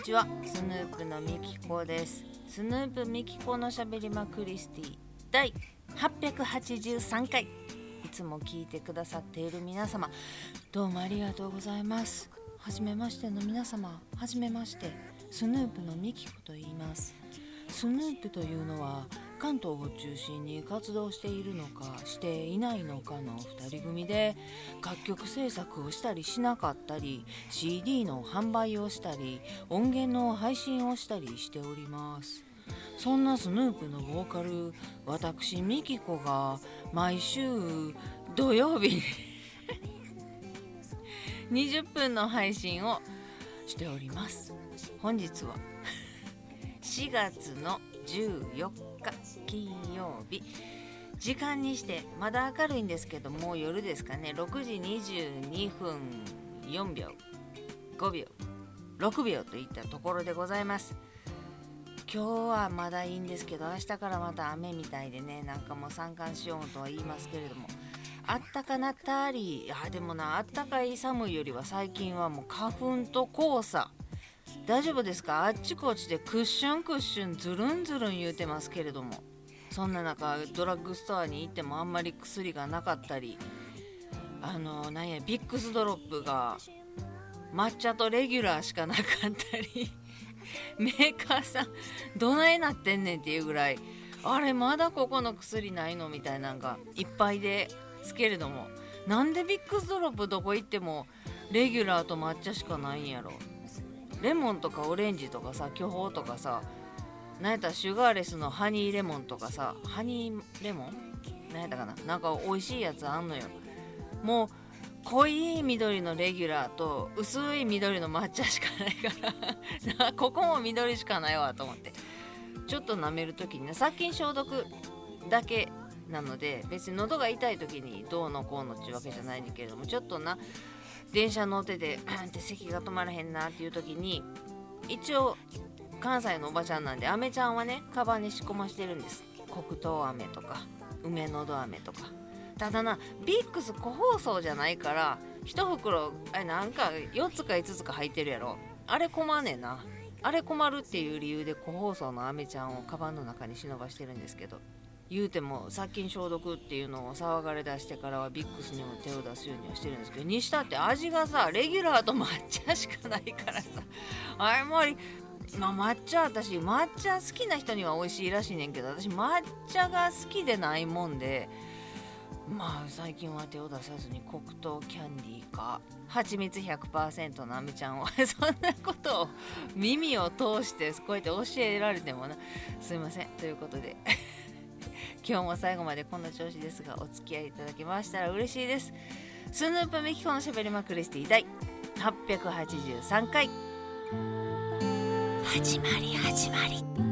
にちは。スヌープのみきこです。スヌープみきこのしゃべりまクリスティ。第883回。いつも聞いてくださっている皆様。どうもありがとうございます。はじめましての皆様。はじめまして。スヌープのみきこと言います。スヌープというのは関東を中心に活動しているのかしていないのかの2人組で楽曲制作をしたりしなかったり CD の販売をしたり音源の配信をしたりしております。そんなスヌープのボーカル私ミキコが毎週土曜日に 20分の配信をしております。本日は4月の14日。金曜日。時間にしてまだ明るいんですけどもう夜ですかね。6時22分4秒5秒6秒といったところでございます。今日はまだいいんですけど明日からまた雨みたいでねなんかもう三寒四温とは言いますけれども。あったかなったりいやでもなあったかい寒いよりは最近はもう花粉と黄砂大丈夫ですか？あっちこっちでクッションクッションズルンズルン言うてますけれども。そんな中ドラッグストアに行ってもあんまり薬がなかったりあのなんやビックスドロップが抹茶とレギュラーしかなかったり メーカーさんどないなってんねんっていうぐらいあれまだここの薬ないの？みたいなんがいっぱいですけれども。なんでビックスドロップどこ行ってもレギュラーと抹茶しかないんやろ？レモンとかオレンジとかさ巨峰とかさなんやったらシュガーレスのハニーレモンとかさハニーレモン？なんやったかな？なんか美味しいやつあんのよ。もう濃い緑のレギュラーと薄い緑の抹茶しかないから。ここも緑しかないわと思って。ちょっと舐める時にね殺菌消毒だけなので別に喉が痛い時にどうのこうのっていうわけじゃないんだけれどもちょっとな電車乗っててあん って席が止まらへんなっていう時に一応関西のおばちゃんなんで飴ちゃんはねカバンに仕込ましてるんです。黒糖飴とか梅のど飴とか。ただなビックス個包装じゃないから1袋あれなんか4つか5つか入ってるやろ。あれ困んねんな。あれ困るっていう理由で個包装の飴ちゃんをカバンの中に忍ばしてるんですけど。言うても殺菌消毒っていうのを騒がれ出してからはビックスにも手を出すようにはしてるんですけどにしたって味がさレギュラーと抹茶しかないからさ。あれもりまあ、抹茶私抹茶好きな人には美味しいらしいねんけど私抹茶が好きでないもんでまあ最近は手を出さずに黒糖キャンディーか蜂蜜100%のあめちゃんを そんなことを耳を通してこうやって教えられてもな。すいません。ということで。今日も最後までこんな調子ですがお付き合いいただきましたら嬉しいです。スヌープメキコのしゃべりまくりしていたい。883回。始まり始まり。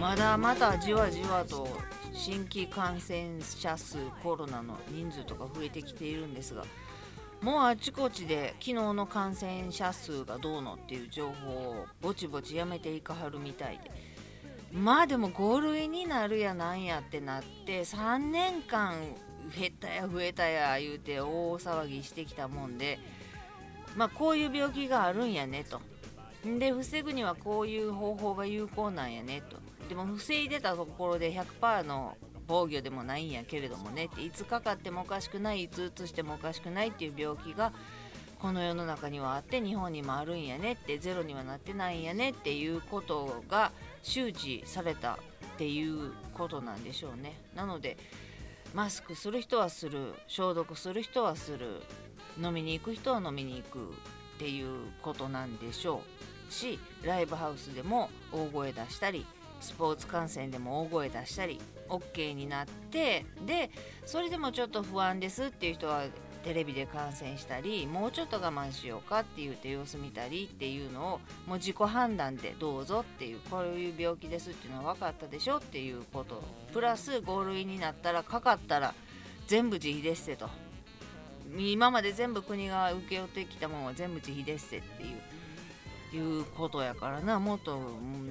まだまたじわじわと新規感染者数コロナの人数とか増えてきているんですがもうあちこちで昨日の感染者数がどうのっていう情報をぼちぼちやめていかはるみたいでまあでも5類になるやなんやってなって3年間増えたや増えたや言うて大騒ぎしてきたもんでまあこういう病気があるんやねと。で防ぐにはこういう方法が有効なんやねと。でも防いでたところで100%の防御でもないんやけれどもねっていつかかってもおかしくないいつうつしてもおかしくないっていう病気がこの世の中にはあって日本にもあるんやねってゼロにはなってないんやねっていうことが周知されたっていうことなんでしょうね。なのでマスクする人はする消毒する人はする。飲みに行く人は飲みに行くっていうことなんでしょうしライブハウスでも大声出したりスポーツ観戦でも大声出したり OK になってでそれでもちょっと不安ですっていう人はテレビで観戦したりもうちょっと我慢しようかって言って様子見たりっていうのをもう自己判断でどうぞっていうこういう病気ですっていうのは分かったでしょっていうこと。プラス5類になったらかかったら全部自費ですせと。今まで全部国が請け負ってきたもんは全部自費ですせっていういうことやからな。もっと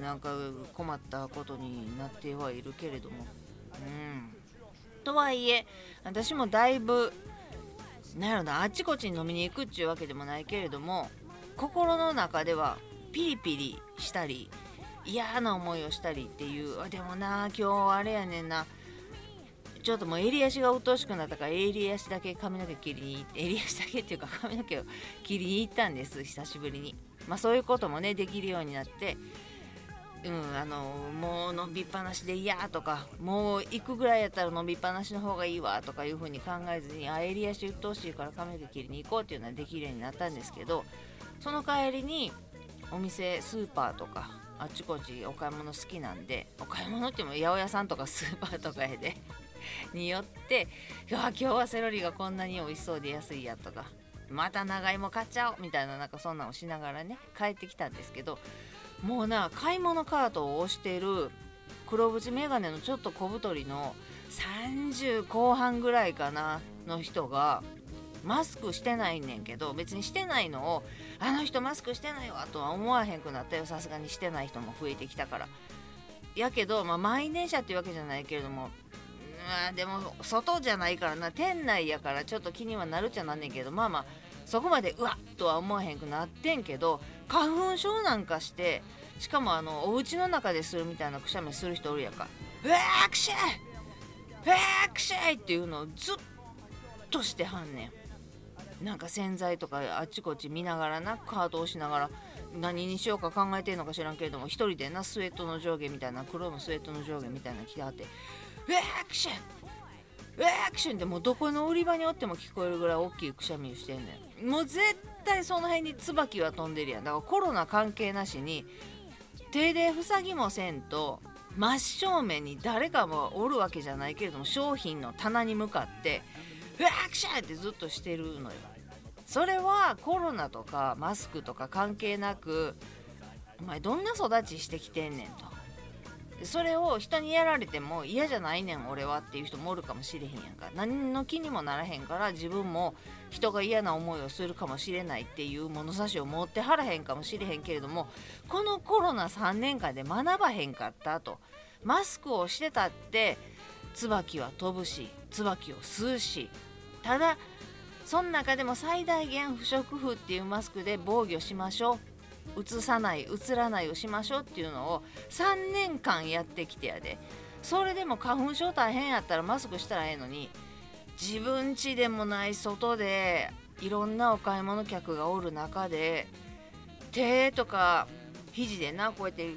なんか困ったことになってはいるけれども。うん。とはいえ私もだいぶなんやろなあちこちに飲みに行くっちゅうわけでもないけれども心の中ではピリピリしたり嫌な思いをしたりっていうあでもな今日あれやねんな。ちょっともう襟足が鬱陶しくなったから襟足だけ髪の毛切りに襟足だけっていうか髪の毛を切りに行ったんです久しぶりに。まあそういうこともねできるようになってうんあのもう飲みっぱなしで嫌とかもう行くぐらいやったら飲みっぱなしの方がいいわとかいうふうに考えずにあ襟足鬱陶しいから髪の毛切りに行こうっていうのはできるようになったんですけどその帰りにお店スーパーとかあっちこっちお買い物好きなんでお買い物っても八百屋さんとかスーパーとかへで によって今日はセロリがこんなに美味しそうで安いやとかまた長芋買っちゃおうみたいななんかそんなんをしながらね帰ってきたんですけどもうな買い物カートを押してる黒縁眼鏡のちょっと小太りの30後半ぐらいかなの人がマスクしてないねんけど別にしてないのをあの人マスクしてないわとは思わへんくなったよさすがにしてない人も増えてきたから。やけど、まあ、満員電車っていうわけじゃないけれどもまあでも外じゃないからな店内やからちょっと気にはなるっちゃなんねんけどまあまあそこまでうわっとは思わへんくなってんけど花粉症なんかしてしかもあのお家の中でするみたいなくしゃみする人おるやんか「うわーくしゃい!うわーくしゃい!」っていうのをずっとしてはんねん。なんか洗剤とかあっちこっち見ながらなカート押しながら何にしようか考えてんのか知らんけれども一人でなスウェットの上下みたいな黒のスウェットの上下みたいな着てはって「うわーくしゃい!うわーくしゃい!」ってもうどこの売り場におっても聞こえるぐらい大きいくしゃみをしてんねんもう絶対その辺に椿は飛んでるやんだからコロナ関係なしに手で塞ぎもせんと真正面に誰かもおるわけじゃないけれども商品の棚に向かって「うわーくしゃい!」ってずっとしてるのよそれはコロナとかマスクとか関係なくお前どんな育ちしてきてんねんとそれを人にやられても嫌じゃないねん俺はっていう人もおるかもしれへんやんか。何の気にもならへんから自分も人が嫌な思いをするかもしれないっていう物差しを持ってはらへんかもしれへんけれどもこのコロナ3年間で学ばへんかったと。マスクをしてたって椿は飛ぶし椿を吸うしただその中でも最大限不織布っていうマスクで防御しましょう。映さない映らないをしましょうっていうのを3年間やってきてやで。それでも花粉症大変やったらマスクしたらええのに自分家でもない外でいろんなお買い物客がおる中で手とか肘でなこうやって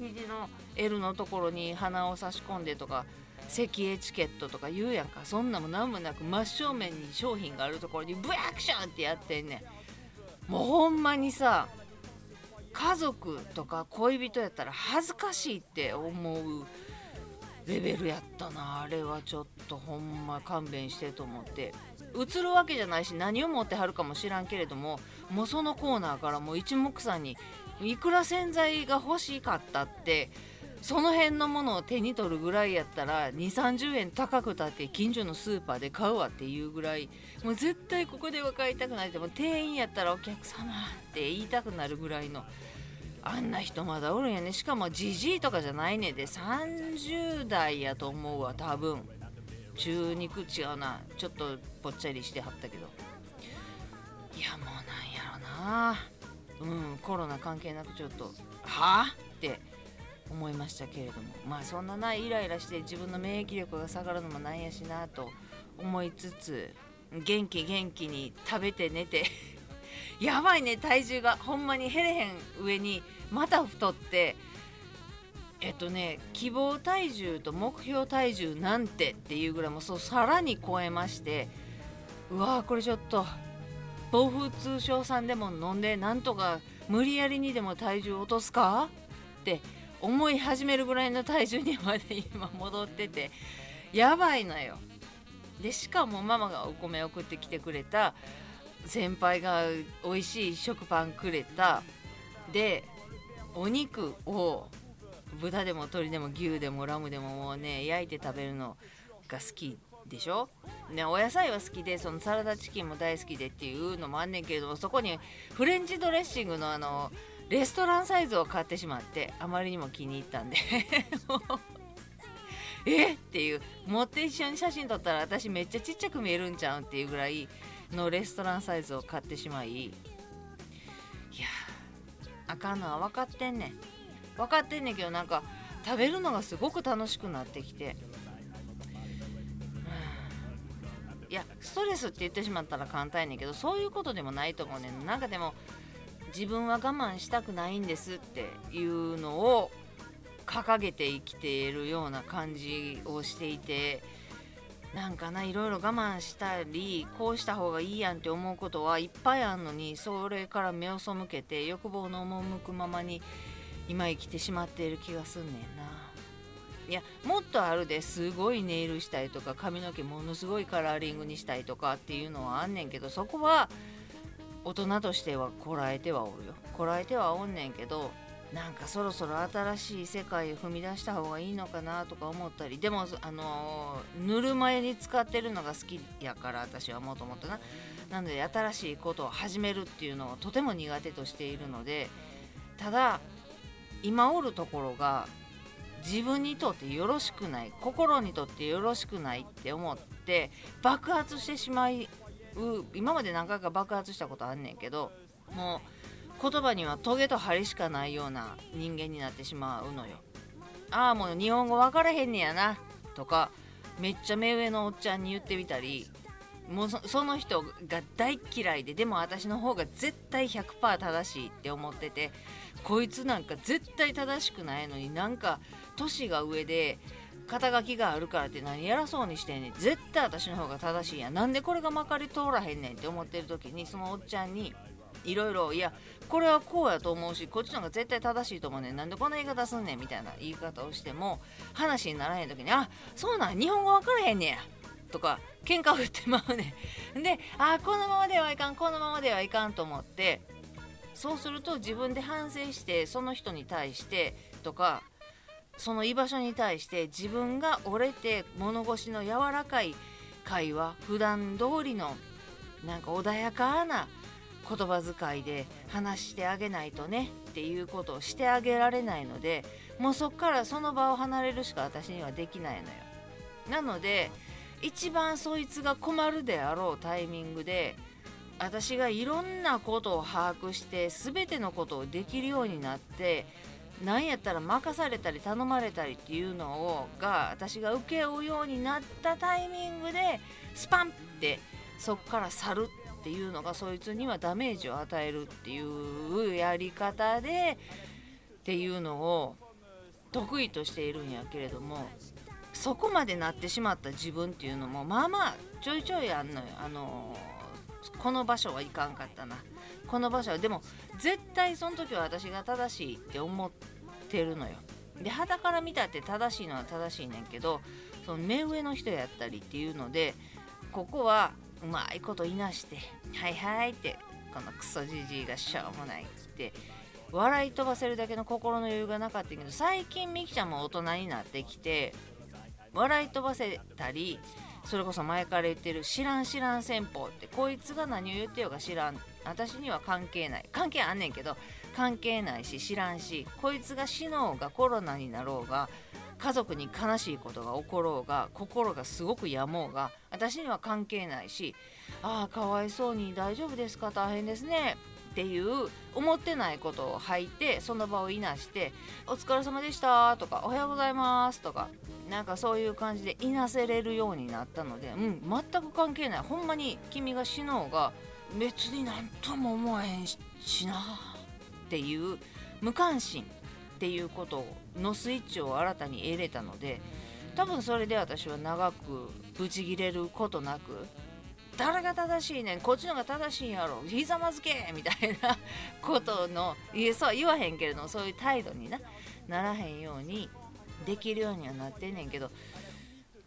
肘の L のところに鼻を差し込んでとか咳エチケットとか言うやんか。そんなも何もなく真正面に商品があるところにブアクションってやってんねん。もうほんまにさ家族とか恋人やったら恥ずかしいって思うレベルやったな。あれはちょっとほんま勘弁してと思って。映るわけじゃないし何を持ってはるかも知らんけれどももうそのコーナーからもう一目散にいくら洗剤が欲しかったってその辺のものを手に取るぐらいやったら2 3 0円高くたって近所のスーパーで買うわっていうぐらいもう絶対ここでは買いたくないでも店員やったらお客様って言いたくなるぐらいのあんな人まだおるんやね。しかもじじいとかじゃないねで30代やと思うわ。多分中肉違うな。ちょっとぽっちゃりしてはったけど。いやもうなんやろな。うんコロナ関係なくちょっとはあって思いましたけれども。まあそんなないイライラして自分の免疫力が下がるのもなんやしなと思いつつ元気元気に食べて寝て やばいね体重が。ほんまに減れへん上にまた太ってえっとね希望体重と目標体重なんてっていうぐらいもそうさらに超えましてうわーこれちょっと暴風通症さんでも飲んでなんとか無理やりにでも体重落とすかって思い始めるぐらいの体重にまで今戻っててやばいのよ。でしかもママがお米送ってきてくれた先輩が美味しい食パンくれたでお肉を豚でも鶏でも牛でもラムでももうね焼いて食べるのが好きでしょ？ね、お野菜は好きでそのサラダチキンも大好きでっていうのもあんねんけれどもそこにフレンチドレッシングのあのレストランサイズを買ってしまってあまりにも気に入ったんで。え？っていう持って一緒に写真撮ったら私めっちゃちっちゃく見えるんちゃうんっていうぐらいのレストランサイズを買ってしまい。いやあかんのは分かってんねん。分かってんねんけどなんか食べるのがすごく楽しくなってきて。いやストレスって言ってしまったら簡単やねんけどそういうことでもないと思うねん。なんかでも自分は我慢したくないんですっていうのを掲げて生きているような感じをしていてなんかないろいろ我慢したりこうした方がいいやんって思うことはいっぱいあんのにそれから目を背けて欲望の赴くままに今生きてしまっている気がすんねんな。いやもっとあるですごいネイルしたいとか髪の毛ものすごいカラーリングにしたいとかっていうのはあんねんけどそこは大人としてはこらえてはおるよ。こらえてはおんねんけどなんかそろそろ新しい世界を踏み出した方がいいのかなとか思ったりでもあのぬるま湯に使ってるのが好きやから私はもともとな。なので新しいことを始めるっていうのをとても苦手としているのでただ今おるところが自分にとってよろしくない心にとってよろしくないって思って爆発してしまいう今まで何回か爆発したことあんねんけどもう言葉にはトゲと針しかないような人間になってしまうのよ。ああもう日本語分からへんねやなとかめっちゃ目上のおっちゃんに言ってみたりもうその人が大嫌いででも私の方が絶対100%正しいって思っててこいつなんか絶対正しくないのになんか年が上で肩書きがあるからって何偉そうにしてんねん。絶対私の方が正しいやん。なんでこれがまかり通らへんねんって思ってる時にそのおっちゃんにいろいろいやこれはこうやと思うしこっちの方が絶対正しいと思うねん。なんでこんな言い方すんねんみたいな言い方をしても話にならへん時にあそうなん日本語分からへんねや。とか喧嘩を言ってまうねん。であこのままではいかんこのままではいかんと思ってそうすると自分で反省してその人に対してとかその居場所に対して自分が折れて物腰の柔らかい会話普段通りのなんか穏やかな言葉遣いで話してあげないとねっていうことをしてあげられないのでもうそっからその場を離れるしか私にはできないのよ。なので一番そいつが困るであろうタイミングで私がいろんなことを把握して全てのことをできるようになって何やったら任されたり頼まれたりっていうのをが私が請け負うようになったタイミングでスパンってそっから去るっていうのがそいつにはダメージを与えるっていうやり方でっていうのを得意としているんやけれどもそこまでなってしまった自分っていうのもまあまあちょいちょいあんのよ。あのこの場所はいかんかったなこの場所は。でも絶対その時は私が正しいって思ってるのよ。で肌から見たって正しいのは正しいねんけどその目上の人やったりっていうのでここはうまいこといなして「はいはい」ってこのクソじじいがしょうもないって笑い飛ばせるだけの心の余裕がなかったけど最近みきちゃんも大人になってきて笑い飛ばせたりそれこそ前から言ってる知らん知らん戦法ってこいつが何を言ってようか知らん私には関係ない。関係あんねんけど関係ないし知らんしこいつが死のうがコロナになろうが家族に悲しいことが起ころうが心がすごくやもうが私には関係ないしああかわいそうに大丈夫ですか？大変ですね。っていう思ってないことを吐いてその場をいなして「お疲れ様でした」とか「おはようございます」とかなんかそういう感じでいなせれるようになったのでうん全く関係ない。ほんまに君が死のうが別になんとも思わへんしなっていう無関心っていうことのスイッチを新たに得れたので多分それで私は長くブチギレることなく誰が正しいねんこっちの方が正しいんやろひざまずけみたいな ことのいやそう言わへんけれどもそういう態度になならへんようにできるようにはなってんねんけど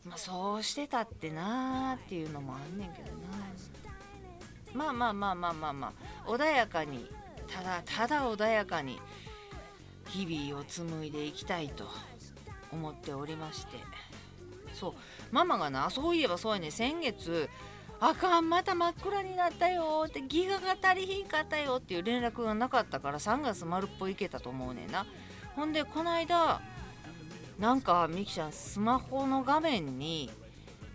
まあそうしてたってなーっていうのもあんねんけどな。まあまあまあまあまあまあ。穏やかにただただ穏やかに日々を紡いでいきたいと思っておりまして。そう。ママがなそういえばそうやね。先月あかんまた真っ暗になったよってギガが足りひんかったよっていう連絡がなかったから3月丸っぽいけたと思うねんな。ほんでこの間なんかみきちゃんスマホの画面に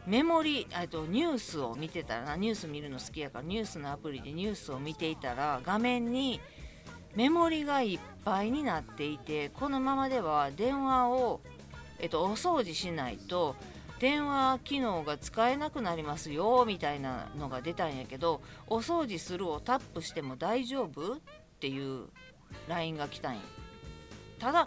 メモリとニュースを見てたらニュース見るの好きやからニュースのアプリでニュースを見ていたら画面にメモリがいっぱいになっていてこのままでは電話を、えっと、お掃除しないと電話機能が使えなくなりますよみたいなのが出たんやけどお掃除するをタップしても大丈夫？っていう LINE が来たんや。ただ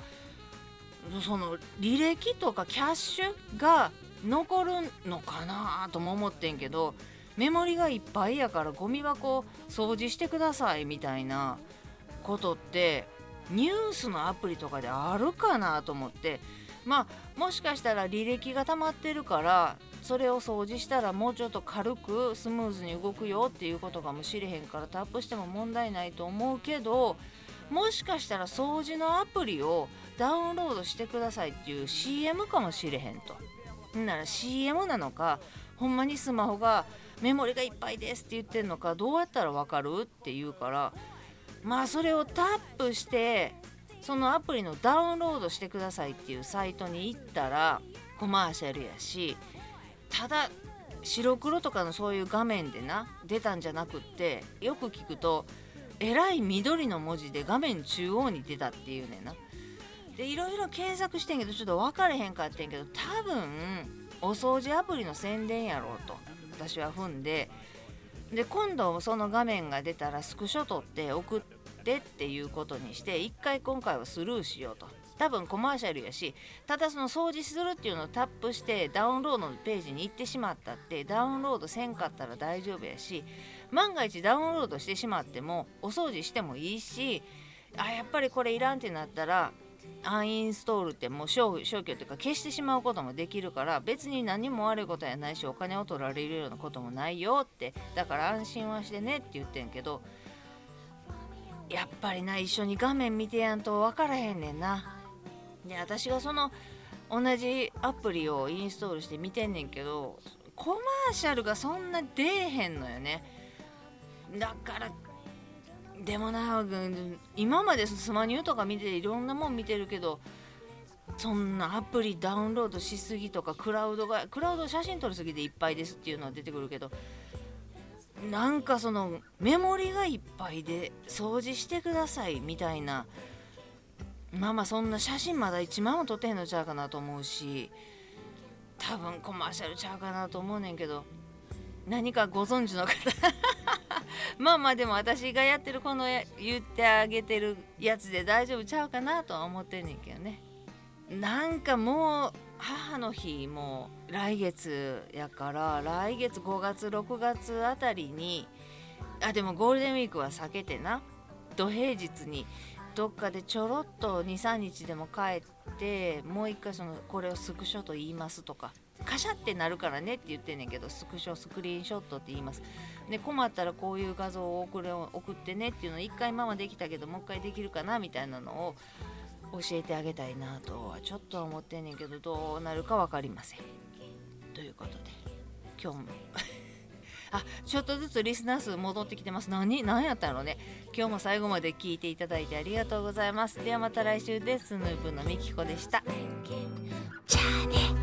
その履歴とかキャッシュが残るのかなとも思ってんけどメモリがいっぱいやからゴミ箱掃除してくださいみたいなことってニュースのアプリとかであるかなと思ってまあもしかしたら履歴が溜まってるからそれを掃除したらもうちょっと軽くスムーズに動くよっていうことかもしれへんからタップしても問題ないと思うけどもしかしたら掃除のアプリをダウンロードしてくださいっていう CM かもしれへんと。なら CM なのかほんまにスマホがメモリがいっぱいですって言ってんのかどうやったらわかるって言うからまあそれをタップしてそのアプリのダウンロードしてくださいっていうサイトに行ったらコマーシャルやしただ白黒とかのそういう画面でな出たんじゃなくってよく聞くとえらい緑の文字で画面中央に出たっていうねんな。でいろいろ検索してんけどちょっと分かれへんかってんけど多分お掃除アプリの宣伝やろうと私は踏んでで今度その画面が出たらスクショ撮って送ってっていうことにして一回今回はスルーしようと。多分コマーシャルやしただその掃除するっていうのをタップしてダウンロードのページに行ってしまったってダウンロードせんかったら大丈夫やし万が一ダウンロードしてしまってもお掃除してもいいしあやっぱりこれいらんってなったらアンインストールってもう消去っていうか消してしまうこともできるから別に何も悪いことやないしお金を取られるようなこともないよってだから安心はしてねって言ってんけどやっぱりな一緒に画面見てやんと分からへんねんな。で私がその同じアプリをインストールして見てんねんけどコマーシャルがそんな出えへんのよね。だからでもな今までスマニューとか見ていろんなもん見てるけどそんなアプリダウンロードしすぎとかクラウドがクラウド写真撮りすぎていっぱいですっていうのは出てくるけどなんかそのメモリがいっぱいで掃除してくださいみたいなまあまあそんな写真まだ1枚も撮ってへんのちゃうかなと思うし多分コマーシャルちゃうかなと思うねんけど何かご存知の方 まあまあでも私がやってるこの言ってあげてるやつで大丈夫ちゃうかなとは思ってんねんけどね。なんかもう母の日も来月やから来月5月6月あたりにあでもゴールデンウィークは避けてな。土平日にどっかでちょろっと23日でも帰ってもう一回そのこれをスクショと言いますとかカシャってなるからねって言ってんねんけどスクショスクリーンショットって言います。で困ったらこういう画像を送れ送ってねっていうのを1回ママできたけどもう一回できるかなみたいなのを教えてあげたいなとはちょっと思ってんねんけどどうなるか分かりません。ということで今日もあちょっとずつリスナー数戻ってきてます。何何やったのね。今日も最後まで聞いていただいてありがとうございます。ではまた来週です。スヌープのみきこでした。じゃあね